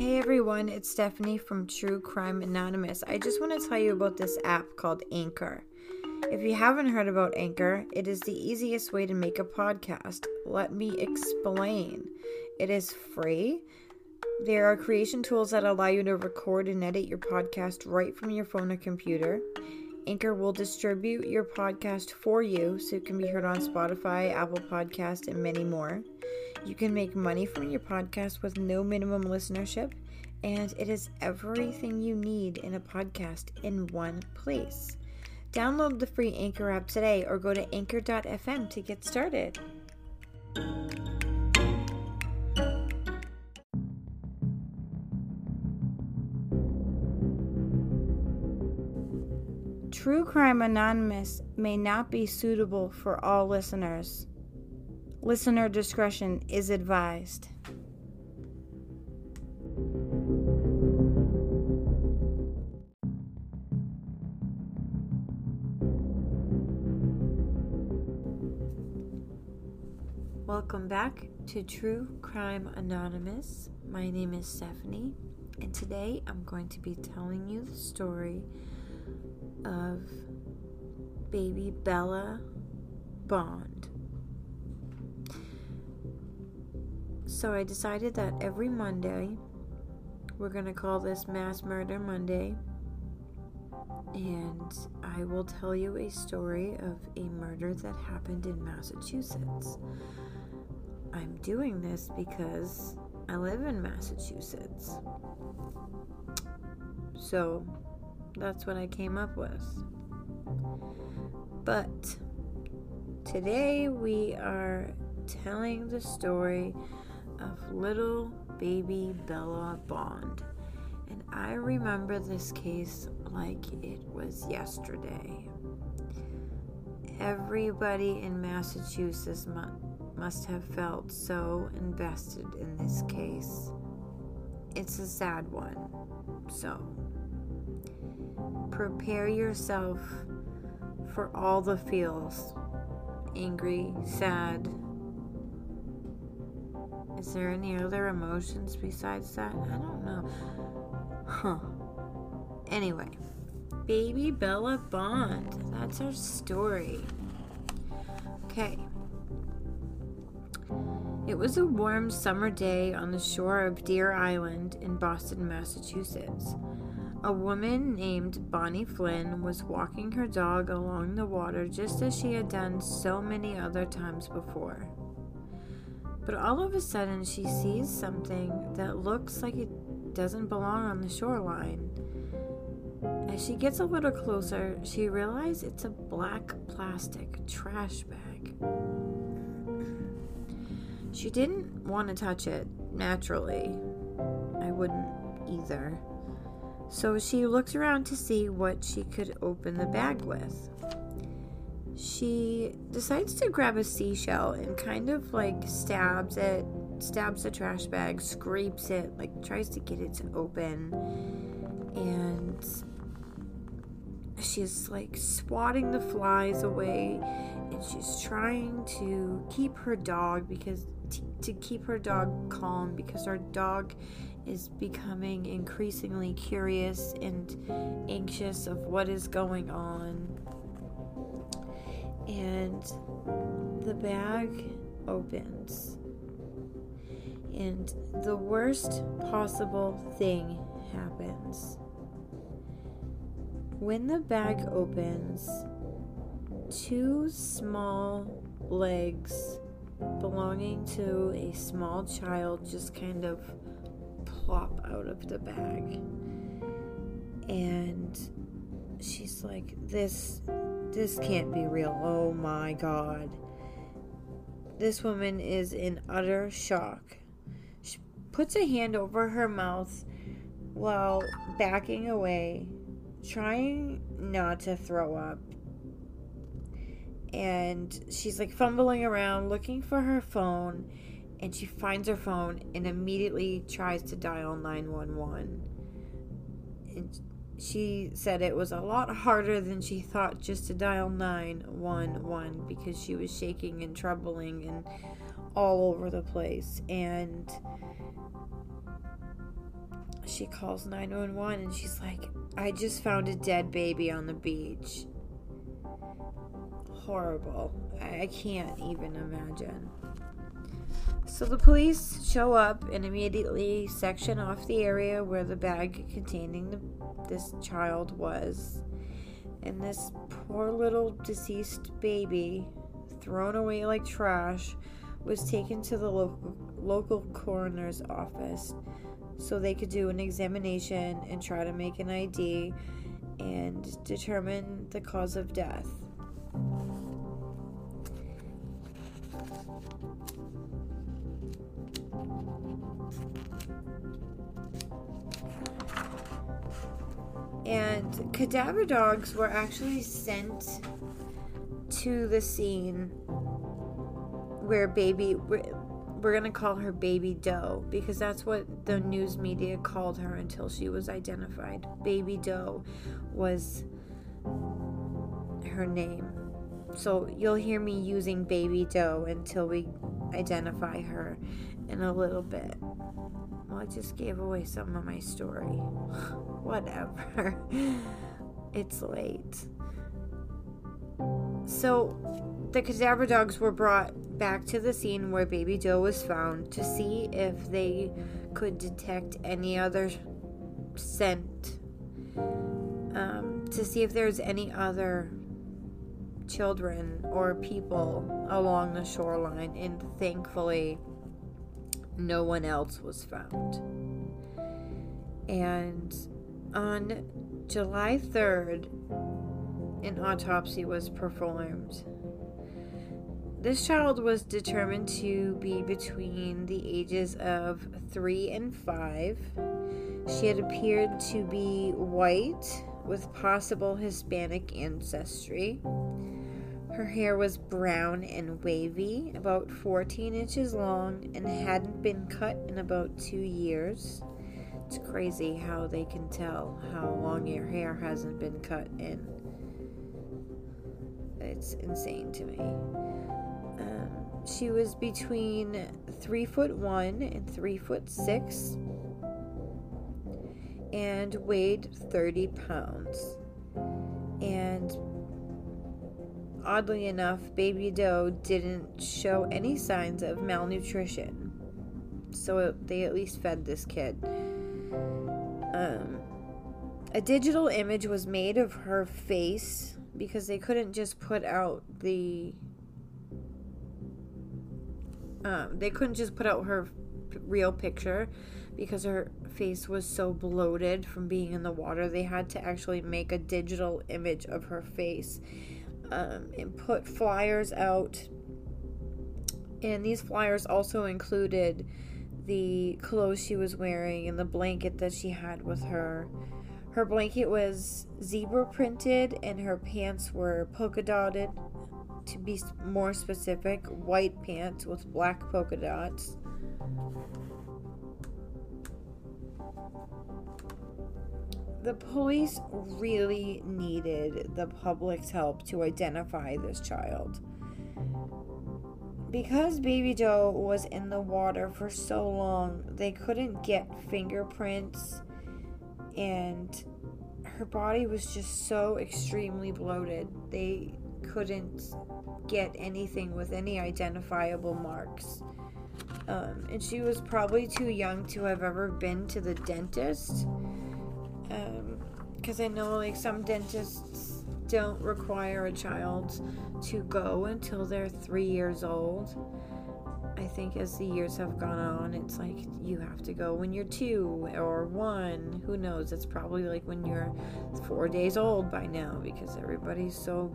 Hey everyone, it's Stephanie from True Crime Anonymous. I just want to tell you about this app called Anchor. If you haven't heard about Anchor, it is the easiest way to make a podcast. Let me explain. It is free. There are creation tools that allow you to record and edit your podcast right from your phone or computer. Anchor will distribute your podcast for you so it can be heard on Spotify, Apple Podcast, and many more. You can make money from your podcast with no minimum listenership, and it is everything you need in a podcast in one place. Download the free Anchor app today or go to anchor.fm to get started. True Crime Anonymous may not be suitable for all listeners. Listener discretion is advised. Welcome back to True Crime Anonymous. My name is Stephanie, and today I'm going to be telling you the story of baby Bella Bond. So I decided that every Monday we're going to call this Mass Murder Monday. And I will tell you a story of a murder that happened in Massachusetts. I'm doing this because I live in Massachusetts. So that's what I came up with. But today we are telling the story of little baby Bella Bond. And I remember this case like it was yesterday. Everybody in Massachusetts mu- must have felt so invested in this case. It's a sad one. So, prepare yourself for all the feels angry, sad. Is there any other emotions besides that? I don't know. Huh. Anyway, baby Bella Bond. That's our story. Okay. It was a warm summer day on the shore of Deer Island in Boston, Massachusetts. A woman named Bonnie Flynn was walking her dog along the water just as she had done so many other times before. But all of a sudden, she sees something that looks like it doesn't belong on the shoreline. As she gets a little closer, she realizes it's a black plastic trash bag. She didn't want to touch it, naturally. I wouldn't either. So she looks around to see what she could open the bag with. She decides to grab a seashell and kind of like stabs it, stabs the trash bag, scrapes it, like tries to get it to open. And she's like swatting the flies away and she's trying to keep her dog because t- to keep her dog calm because her dog is becoming increasingly curious and anxious of what is going on. And the bag opens. And the worst possible thing happens. When the bag opens, two small legs belonging to a small child just kind of plop out of the bag. And she's like, This this can't be real. Oh my god. This woman is in utter shock. She puts a hand over her mouth while backing away, trying not to throw up. And she's like fumbling around looking for her phone and she finds her phone and immediately tries to dial 911. And she said it was a lot harder than she thought just to dial 911 because she was shaking and troubling and all over the place. And she calls 911 and she's like, I just found a dead baby on the beach. Horrible. I can't even imagine. So the police show up and immediately section off the area where the bag containing the, this child was. And this poor little deceased baby, thrown away like trash, was taken to the local, local coroner's office so they could do an examination and try to make an ID and determine the cause of death. And cadaver dogs were actually sent to the scene where baby we're going to call her Baby Doe because that's what the news media called her until she was identified. Baby Doe was her name. So you'll hear me using Baby Doe until we identify her in a little bit. Well, I just gave away some of my story. Whatever. it's late. So the cadaver dogs were brought back to the scene where Baby Doe was found to see if they could detect any other scent, um, to see if there's any other children or people along the shoreline, and thankfully, no one else was found. And on July 3rd, an autopsy was performed this child was determined to be between the ages of three and five. She had appeared to be white with possible Hispanic ancestry. Her hair was brown and wavy, about 14 inches long, and hadn't been cut in about two years. It's crazy how they can tell how long your hair hasn't been cut in. It's insane to me. Um, she was between three foot one and three foot six and weighed 30 pounds. And oddly enough, Baby Doe didn't show any signs of malnutrition. So they at least fed this kid. Um, a digital image was made of her face because they couldn't just put out the um, they couldn't just put out her p- real picture because her face was so bloated from being in the water. They had to actually make a digital image of her face um, and put flyers out. And these flyers also included the clothes she was wearing and the blanket that she had with her. Her blanket was zebra printed and her pants were polka dotted to be more specific, white pants with black polka dots. The police really needed the public's help to identify this child. Because Baby Doe was in the water for so long, they couldn't get fingerprints, and her body was just so extremely bloated. They couldn't get anything with any identifiable marks. Um, and she was probably too young to have ever been to the dentist. Because I know, like, some dentists don't require a child to go until they're three years old. I think as the years have gone on, it's like you have to go when you're two or one. Who knows? It's probably like when you're four days old by now because everybody's so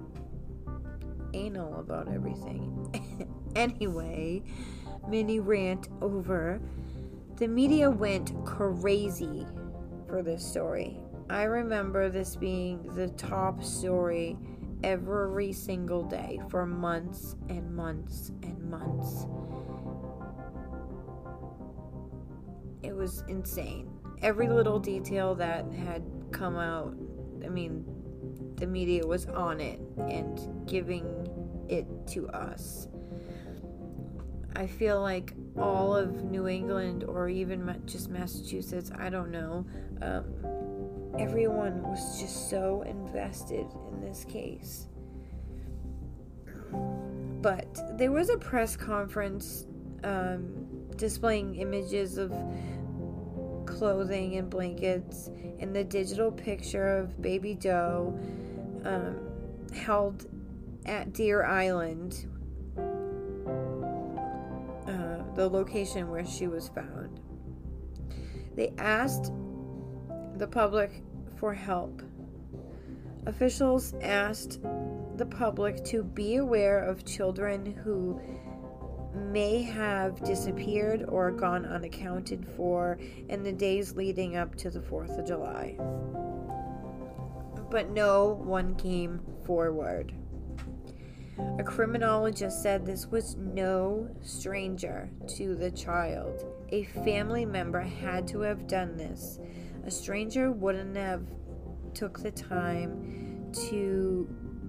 anal about everything. anyway, mini rant over. The media went crazy for this story. I remember this being the top story every single day for months and months and months. It was insane. Every little detail that had come out, I mean, the media was on it and giving it to us. I feel like all of New England or even just Massachusetts, I don't know, um, everyone was just so invested in this case. But there was a press conference um, displaying images of clothing and blankets and the digital picture of baby Doe um, held at Deer Island, uh, the location where she was found. They asked the public for help. Officials asked the public to be aware of children who may have disappeared or gone unaccounted for in the days leading up to the 4th of July. But no one came forward. A criminologist said this was no stranger to the child. A family member had to have done this. A stranger wouldn't have took the time to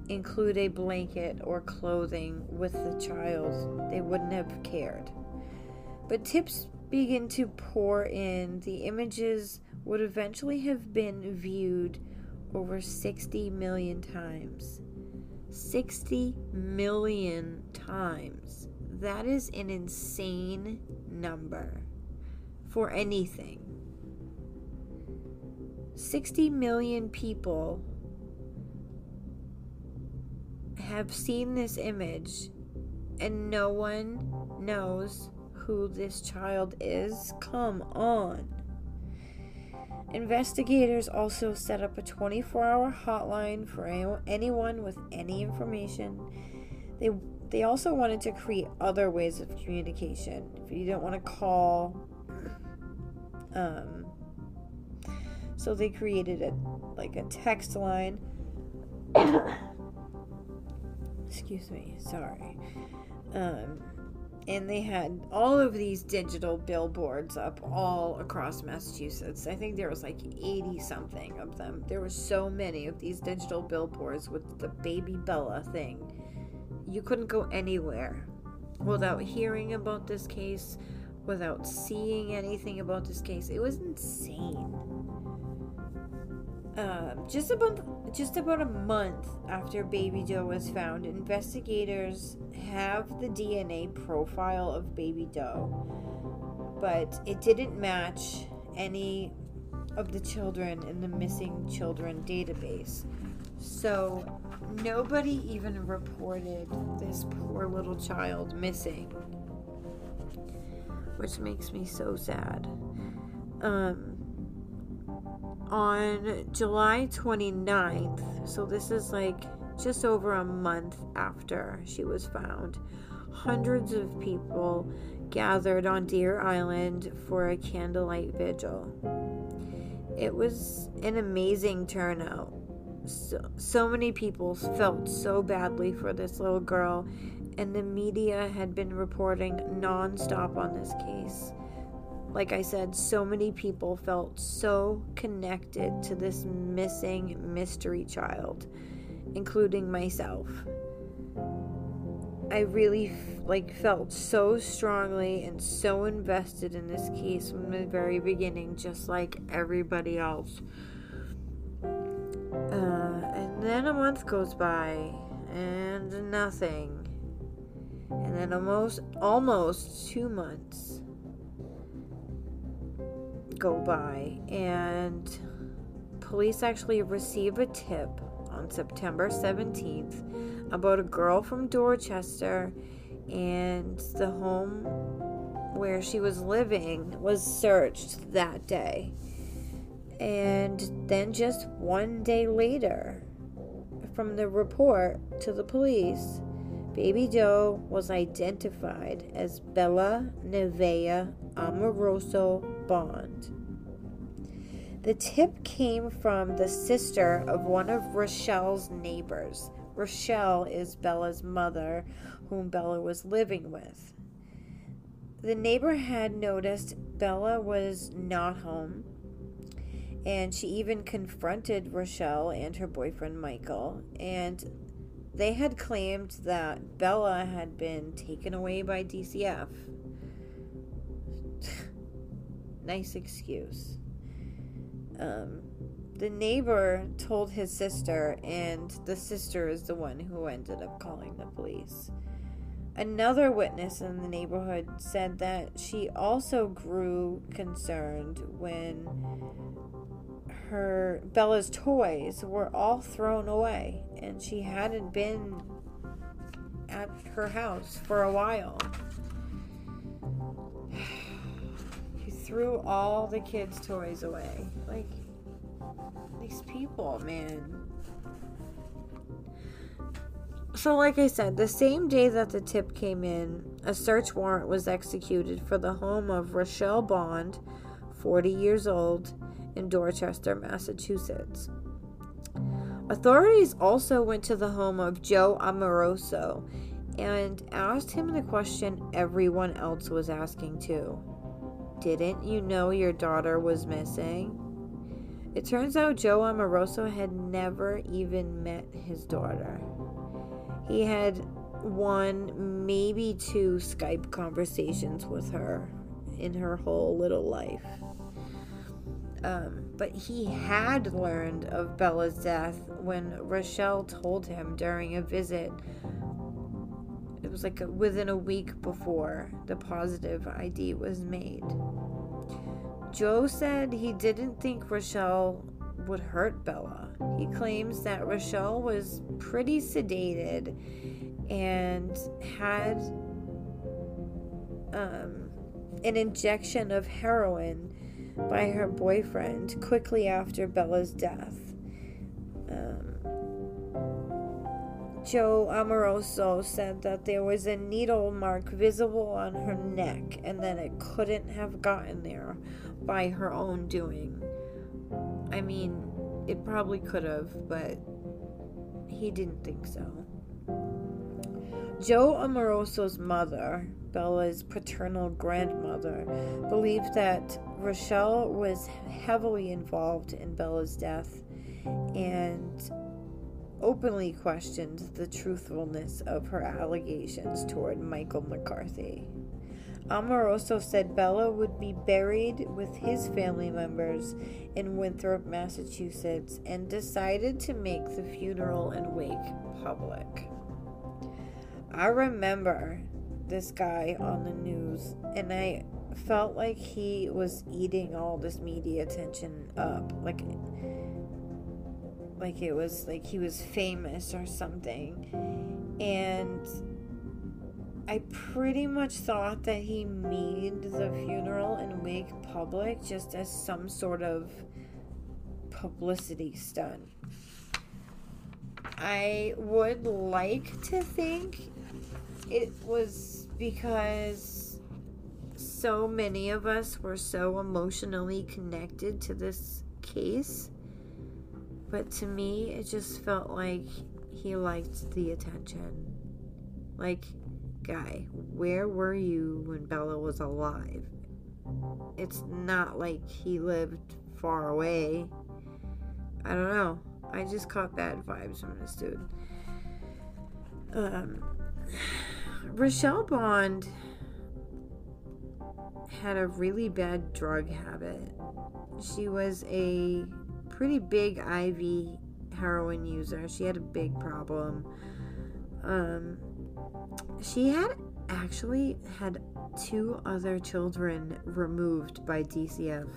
include a blanket or clothing with the child, they wouldn't have cared. But tips begin to pour in. The images would eventually have been viewed over 60 million times. 60 million times. That is an insane number for anything. 60 million people have seen this image and no one knows who this child is? Come on. Investigators also set up a 24 hour hotline for anyone with any information. They, they also wanted to create other ways of communication. If you don't want to call, um, so they created a like a text line. excuse me, sorry. Um, and they had all of these digital billboards up all across Massachusetts. I think there was like 80 something of them. There were so many of these digital billboards with the baby Bella thing. You couldn't go anywhere without hearing about this case, without seeing anything about this case. It was insane. Um, just about just about a month after Baby Doe was found, investigators have the DNA profile of Baby Doe, but it didn't match any of the children in the missing children database. So nobody even reported this poor little child missing, which makes me so sad. Um, on July 29th, so this is like just over a month after she was found, hundreds of people gathered on Deer Island for a candlelight vigil. It was an amazing turnout. So, so many people felt so badly for this little girl, and the media had been reporting nonstop on this case. Like I said, so many people felt so connected to this missing mystery child, including myself. I really like felt so strongly and so invested in this case from the very beginning, just like everybody else. Uh, and then a month goes by and nothing. And then almost almost two months go by, and police actually receive a tip on September 17th about a girl from Dorchester and the home where she was living was searched that day. And then just one day later, from the report to the police, Baby Doe was identified as Bella Nevaeh Amoroso Bond. The tip came from the sister of one of Rochelle's neighbors. Rochelle is Bella's mother, whom Bella was living with. The neighbor had noticed Bella was not home, and she even confronted Rochelle and her boyfriend Michael. And they had claimed that Bella had been taken away by DCF. Nice excuse. Um, the neighbor told his sister, and the sister is the one who ended up calling the police. Another witness in the neighborhood said that she also grew concerned when her Bella's toys were all thrown away and she hadn't been at her house for a while. Threw all the kids' toys away. Like these people, man. So, like I said, the same day that the tip came in, a search warrant was executed for the home of Rochelle Bond, 40 years old, in Dorchester, Massachusetts. Authorities also went to the home of Joe Amoroso and asked him the question everyone else was asking too Didn't you know your daughter was missing? It turns out Joe Amoroso had never even met his daughter. He had one, maybe two Skype conversations with her in her whole little life. Um, but he had learned of Bella's death when Rochelle told him during a visit. Was like within a week before the positive ID was made. Joe said he didn't think Rochelle would hurt Bella. He claims that Rochelle was pretty sedated and had um, an injection of heroin by her boyfriend quickly after Bella's death. Um, Joe Amoroso said that there was a needle mark visible on her neck and that it couldn't have gotten there by her own doing. I mean, it probably could have, but he didn't think so. Joe Amoroso's mother, Bella's paternal grandmother, believed that Rochelle was heavily involved in Bella's death and openly questioned the truthfulness of her allegations toward Michael McCarthy. Amoroso said Bella would be buried with his family members in Winthrop, Massachusetts, and decided to make the funeral and wake public. I remember this guy on the news, and I felt like he was eating all this media attention up. Like, like it was like he was famous or something. And I pretty much thought that he made the funeral and wake public just as some sort of publicity stunt. I would like to think it was because so many of us were so emotionally connected to this case. But to me, it just felt like he liked the attention. Like, guy, where were you when Bella was alive? It's not like he lived far away. I don't know. I just caught bad vibes from this dude. Um, Rochelle Bond had a really bad drug habit. She was a pretty big IV heroin user. She had a big problem. Um, she had actually had two other children removed by DCF.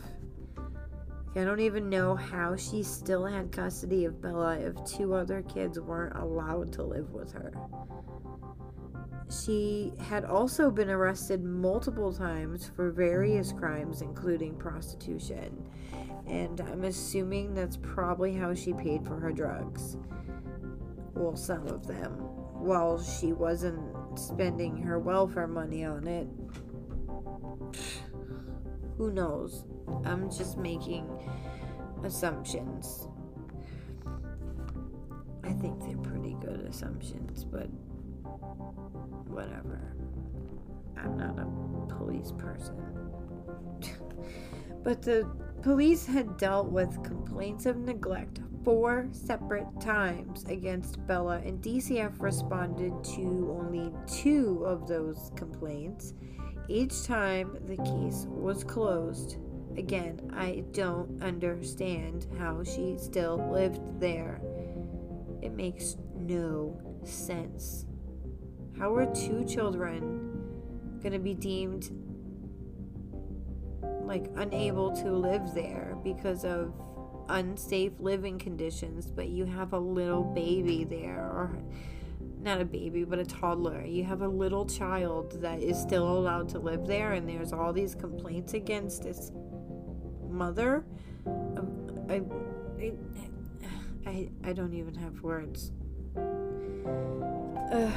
I don't even know how she still had custody of Bella if two other kids weren't allowed to live with her. She had also been arrested multiple times for various crimes, including prostitution. And I'm assuming that's probably how she paid for her drugs. Well, some of them. While she wasn't spending her welfare money on it. Who knows? I'm just making assumptions. I think they're pretty good assumptions, but whatever. I'm not a police person. but the police had dealt with complaints of neglect four separate times against Bella, and DCF responded to only two of those complaints. Each time the case was closed. Again, I don't understand how she still lived there. It makes no sense. How are two children going to be deemed like unable to live there because of unsafe living conditions, but you have a little baby there, or not a baby, but a toddler. You have a little child that is still allowed to live there, and there's all these complaints against this mother. Um, I, I, I, I don't even have words. Uh,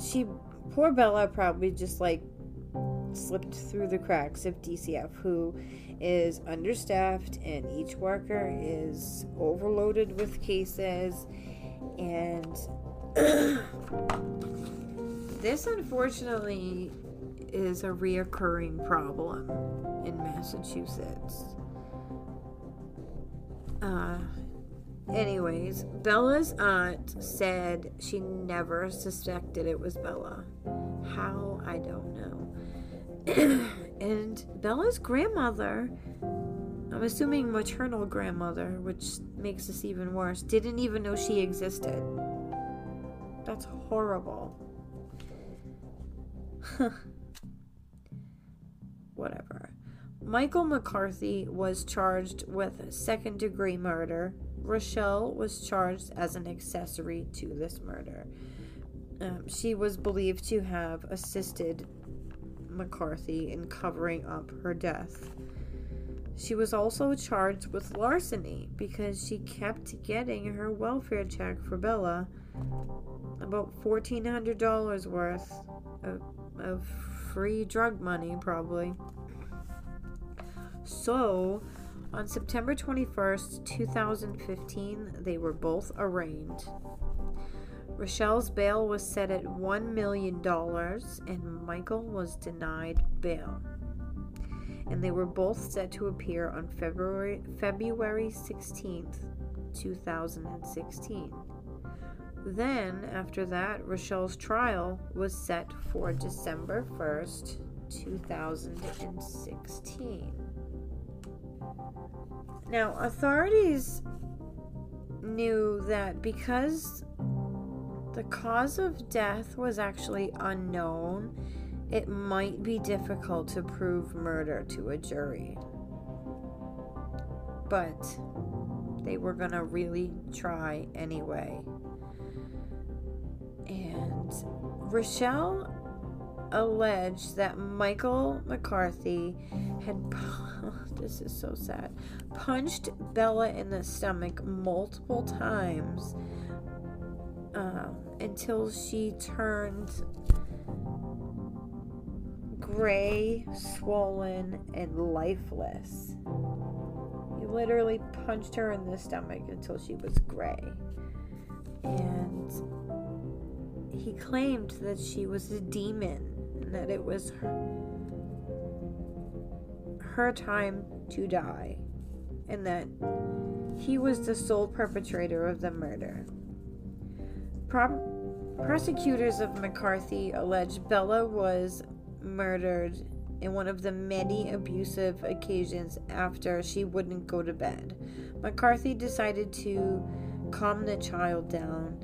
she, poor Bella, probably just like slipped through the cracks of DCF, who is understaffed and each worker is overloaded with cases. And this, unfortunately, is a reoccurring problem in Massachusetts. Uh, anyways, Bella's aunt said she never suspected it was Bella. How? I don't know. and Bella's grandmother, I'm assuming maternal grandmother, which makes this even worse, didn't even know she existed. That's horrible. Whatever. Michael McCarthy was charged with second degree murder. Rochelle was charged as an accessory to this murder. Um, she was believed to have assisted McCarthy in covering up her death. She was also charged with larceny because she kept getting her welfare check for Bella, about $1,400 worth of, of free drug money, probably. So, on September 21st, 2015, they were both arraigned. Rochelle's bail was set at $1 million and Michael was denied bail. And they were both set to appear on February February 16th, 2016. Then, after that, Rochelle's trial was set for December 1st, 2016. Now, authorities knew that because the cause of death was actually unknown, it might be difficult to prove murder to a jury. But they were going to really try anyway. And Rochelle alleged that Michael McCarthy had, this is so sad, punched Bella in the stomach multiple times um, until she turned gray, swollen, and lifeless. He literally punched her in the stomach until she was gray. And he claimed that she was a demon and that it was her, her time to die, and that he was the sole perpetrator of the murder. Pro- prosecutors of McCarthy allege Bella was murdered in one of the many abusive occasions after she wouldn't go to bed. McCarthy decided to calm the child down,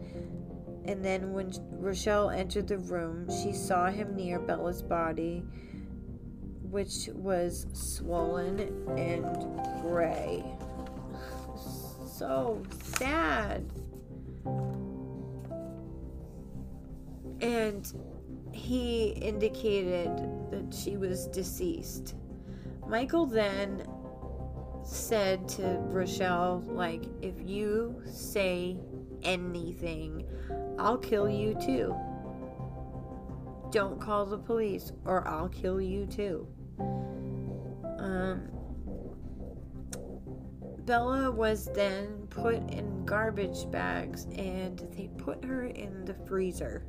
and then when Rochelle entered the room, she saw him near Bella's body, which was swollen and gray. So sad. and he indicated that she was deceased. Michael then said to Rochelle, like, if you say anything, I'll kill you too. Don't call the police or I'll kill you too. Um, Bella was then put in garbage bags and they put her in the freezer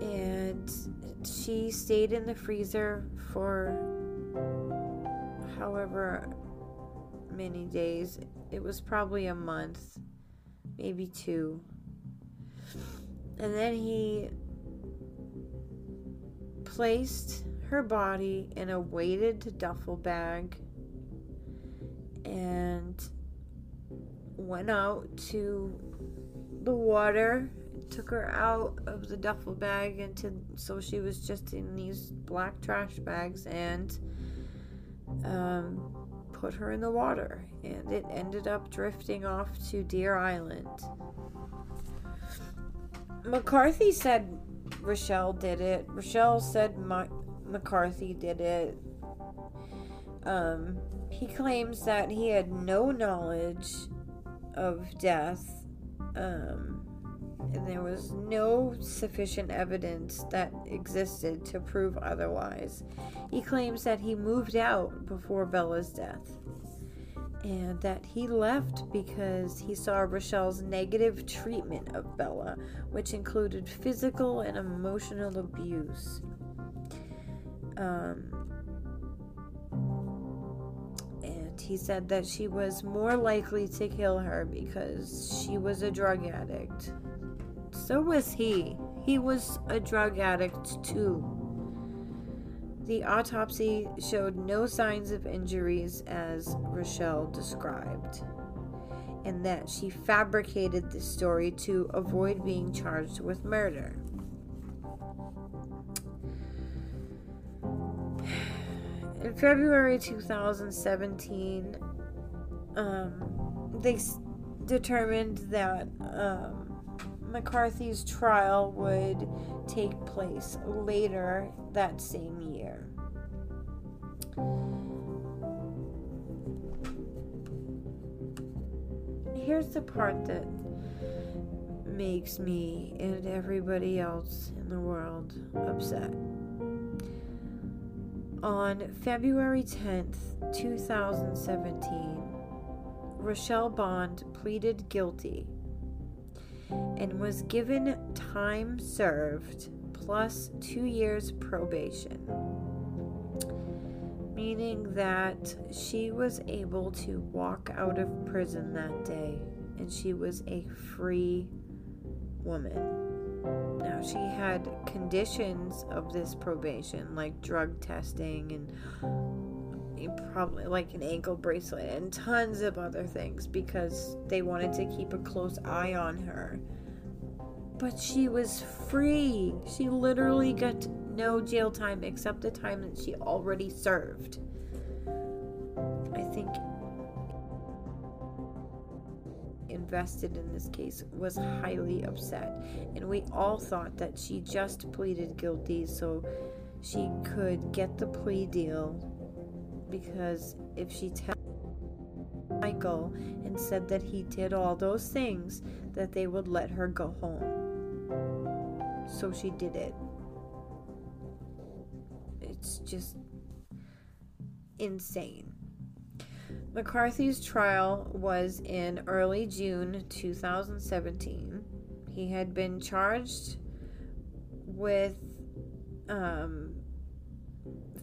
and she stayed in the freezer for however many days. It was probably a month, maybe two. And then he placed her body in a weighted duffel bag and went out to the water took her out of the duffel bag into so she was just in these black trash bags and um, put her in the water and it ended up drifting off to deer island. Mccarthy said rochelle did it. Rochelle said My- mccarthy did it. Um, he claims that he had no knowledge of death um, and there was no sufficient evidence that existed to prove otherwise. He claims that he moved out before Bella's death and that he left because he saw Rochelle's negative treatment of Bella, which included physical and emotional abuse. Um, and he said that she was more likely to kill her because she was a drug addict. So was he. He was a drug addict too. The autopsy showed no signs of injuries as Rochelle described, and that she fabricated the story to avoid being charged with murder. In February 2017, um, they s- determined that um, McCarthy's trial would take place later that same year. Here's the part that makes me and everybody else in the world upset. On February 10th, 2017, Rochelle Bond pleaded guilty and was given time served plus two years probation, meaning that she was able to walk out of prison that day and she was a free woman. Now, she had conditions of this probation, like drug testing and probably like an ankle bracelet and tons of other things because they wanted to keep a close eye on her. But she was free. She literally got no jail time except the time that she already served. I think invested in this case was highly upset and we all thought that she just pleaded guilty so she could get the plea deal because if she tells Michael and said that he did all those things that they would let her go home so she did it it's just insane McCarthy's trial was in early June 2017. He had been charged with um,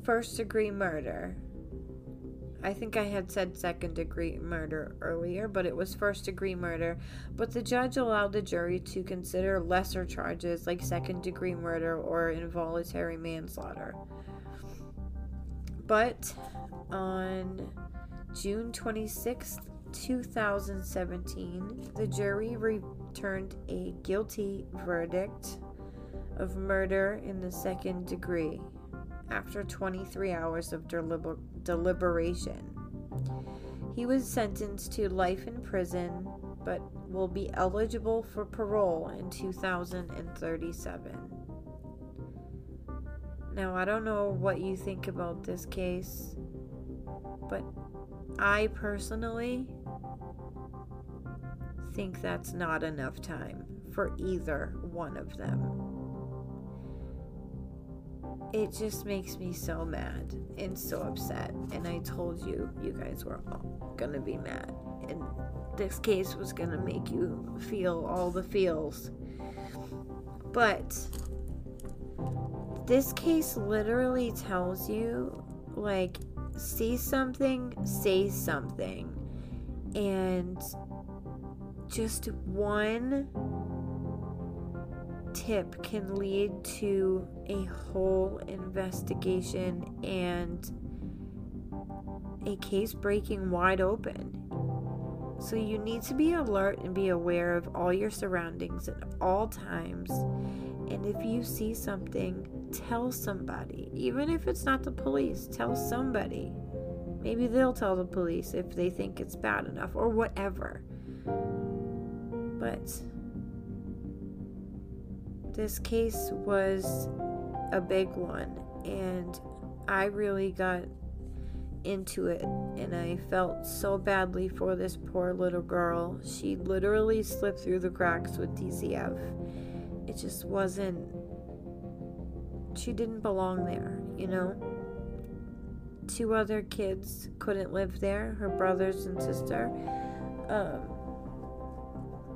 first degree murder. I think I had said second degree murder earlier, but it was first degree murder. But the judge allowed the jury to consider lesser charges like second degree murder or involuntary manslaughter. But on June 26, 2017, the jury returned a guilty verdict of murder in the second degree after 23 hours of deliber- deliberation. He was sentenced to life in prison but will be eligible for parole in 2037. Now, I don't know what you think about this case, but I personally think that's not enough time for either one of them. It just makes me so mad and so upset. And I told you, you guys were all gonna be mad. And this case was gonna make you feel all the feels. But this case literally tells you, like, see something, say something. And just one tip can lead to a whole investigation and a case breaking wide open. So you need to be alert and be aware of all your surroundings at all times. And if you see something, tell somebody. Even if it's not the police, tell somebody. Maybe they'll tell the police if they think it's bad enough or whatever. But this case was a big one, and I really got into it, and I felt so badly for this poor little girl. She literally slipped through the cracks with DCF. It just wasn't, she didn't belong there, you know? Two other kids couldn't live there, her brothers and sister. Um,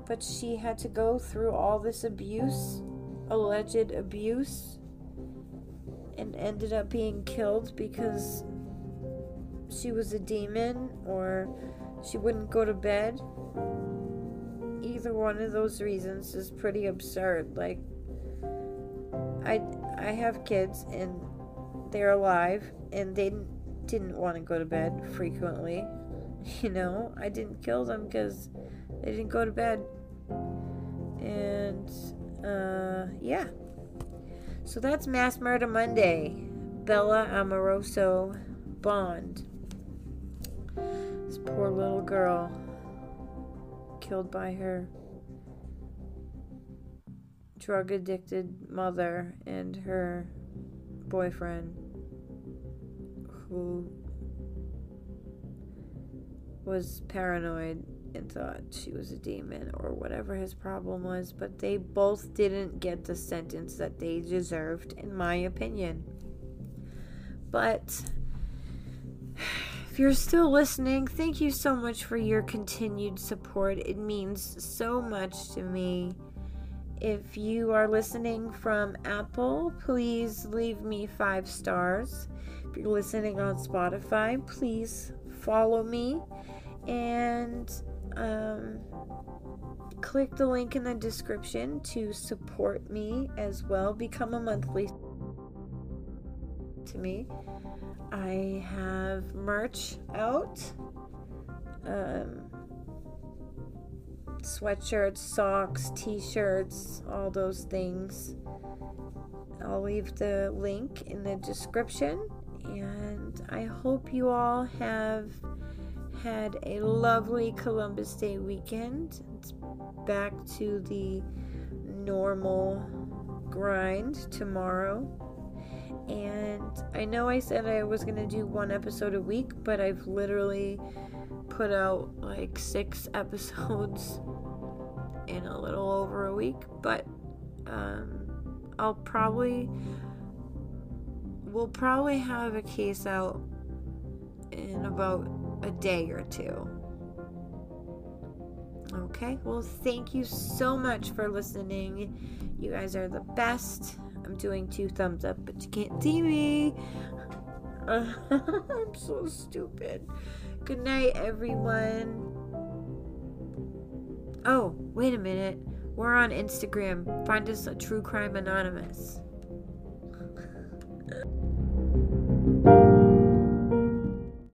but she had to go through all this abuse alleged abuse and ended up being killed because she was a demon or she wouldn't go to bed. Either one of those reasons is pretty absurd. Like I I have kids and they're alive and they didn't, didn't want to go to bed frequently. You know, I didn't kill them because they didn't go to bed. And uh, yeah. So that's Mass Murder Monday. Bella Amoroso Bond. This poor little girl killed by her drug addicted mother and her boyfriend who was paranoid and thought she was a demon or whatever his problem was, but they both didn't get the sentence that they deserved, in my opinion. But if you're still listening, thank you so much for your continued support. It means so much to me. If you are listening from Apple, please leave me five stars. If you're listening on Spotify, please follow me and um, click the link in the description to support me as well. Become a monthly to me. I have merch out. Um, sweatshirts, socks, t-shirts, all those things. I'll leave the link in the description and I hope you all have had a lovely Columbus Day weekend. It's back to the normal grind tomorrow. And I know I said I was going to do one episode a week, but I've literally put out like six episodes in a little over a week. But um, I'll probably, we'll probably have a case out in about a day or two. Okay, well, thank you so much for listening. You guys are the best. I'm doing two thumbs up, but you can't see me. I'm so stupid. Good night, everyone. Oh, wait a minute. We're on Instagram. Find us at True Crime Anonymous.